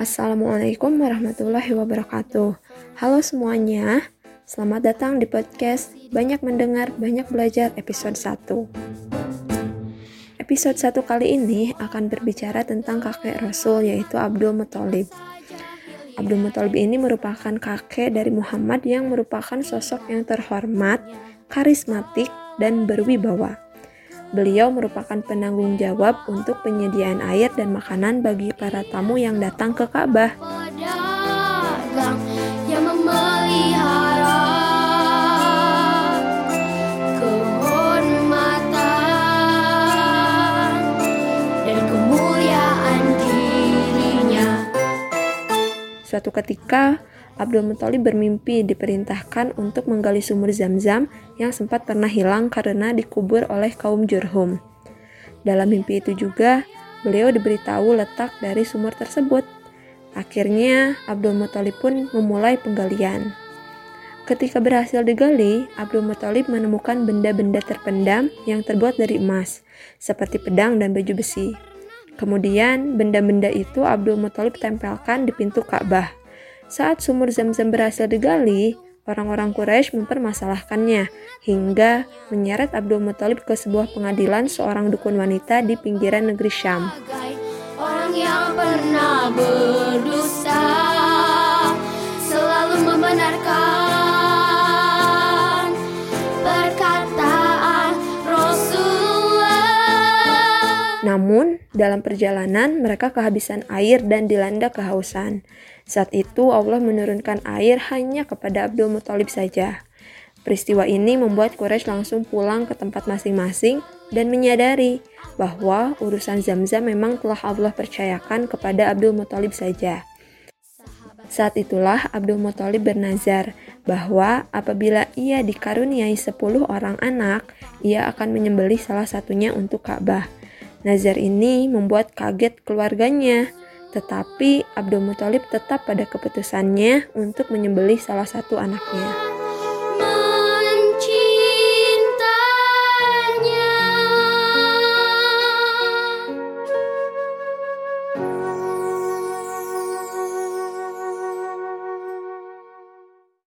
Assalamualaikum warahmatullahi wabarakatuh. Halo semuanya, selamat datang di podcast Banyak Mendengar, Banyak Belajar episode 1. Episode 1 kali ini akan berbicara tentang kakek Rasul yaitu Abdul Muthalib. Abdul Muthalib ini merupakan kakek dari Muhammad yang merupakan sosok yang terhormat, karismatik, dan berwibawa. Beliau merupakan penanggung jawab untuk penyediaan air dan makanan bagi para tamu yang datang ke Ka'bah. Suatu ketika, Abdul Muthalib bermimpi diperintahkan untuk menggali sumur Zam-Zam yang sempat pernah hilang karena dikubur oleh kaum Jurhum. Dalam mimpi itu juga, beliau diberitahu letak dari sumur tersebut. Akhirnya, Abdul Muthalib pun memulai penggalian. Ketika berhasil digali, Abdul Muthalib menemukan benda-benda terpendam yang terbuat dari emas, seperti pedang dan baju besi. Kemudian, benda-benda itu Abdul Muthalib tempelkan di pintu Ka'bah. Saat sumur Zam-Zam berhasil digali, orang-orang Quraisy mempermasalahkannya hingga menyeret Abdul Muthalib ke sebuah pengadilan seorang dukun wanita di pinggiran negeri Syam. Orang yang pernah berdosa Namun, dalam perjalanan mereka kehabisan air dan dilanda kehausan. Saat itu Allah menurunkan air hanya kepada Abdul Muthalib saja. Peristiwa ini membuat Quraisy langsung pulang ke tempat masing-masing dan menyadari bahwa urusan Zamzam memang telah Allah percayakan kepada Abdul Muthalib saja. Saat itulah Abdul Muthalib bernazar bahwa apabila ia dikaruniai 10 orang anak, ia akan menyembelih salah satunya untuk Ka'bah. Nazar ini membuat kaget keluarganya tetapi Abdul Muthalib tetap pada keputusannya untuk menyembelih salah satu anaknya.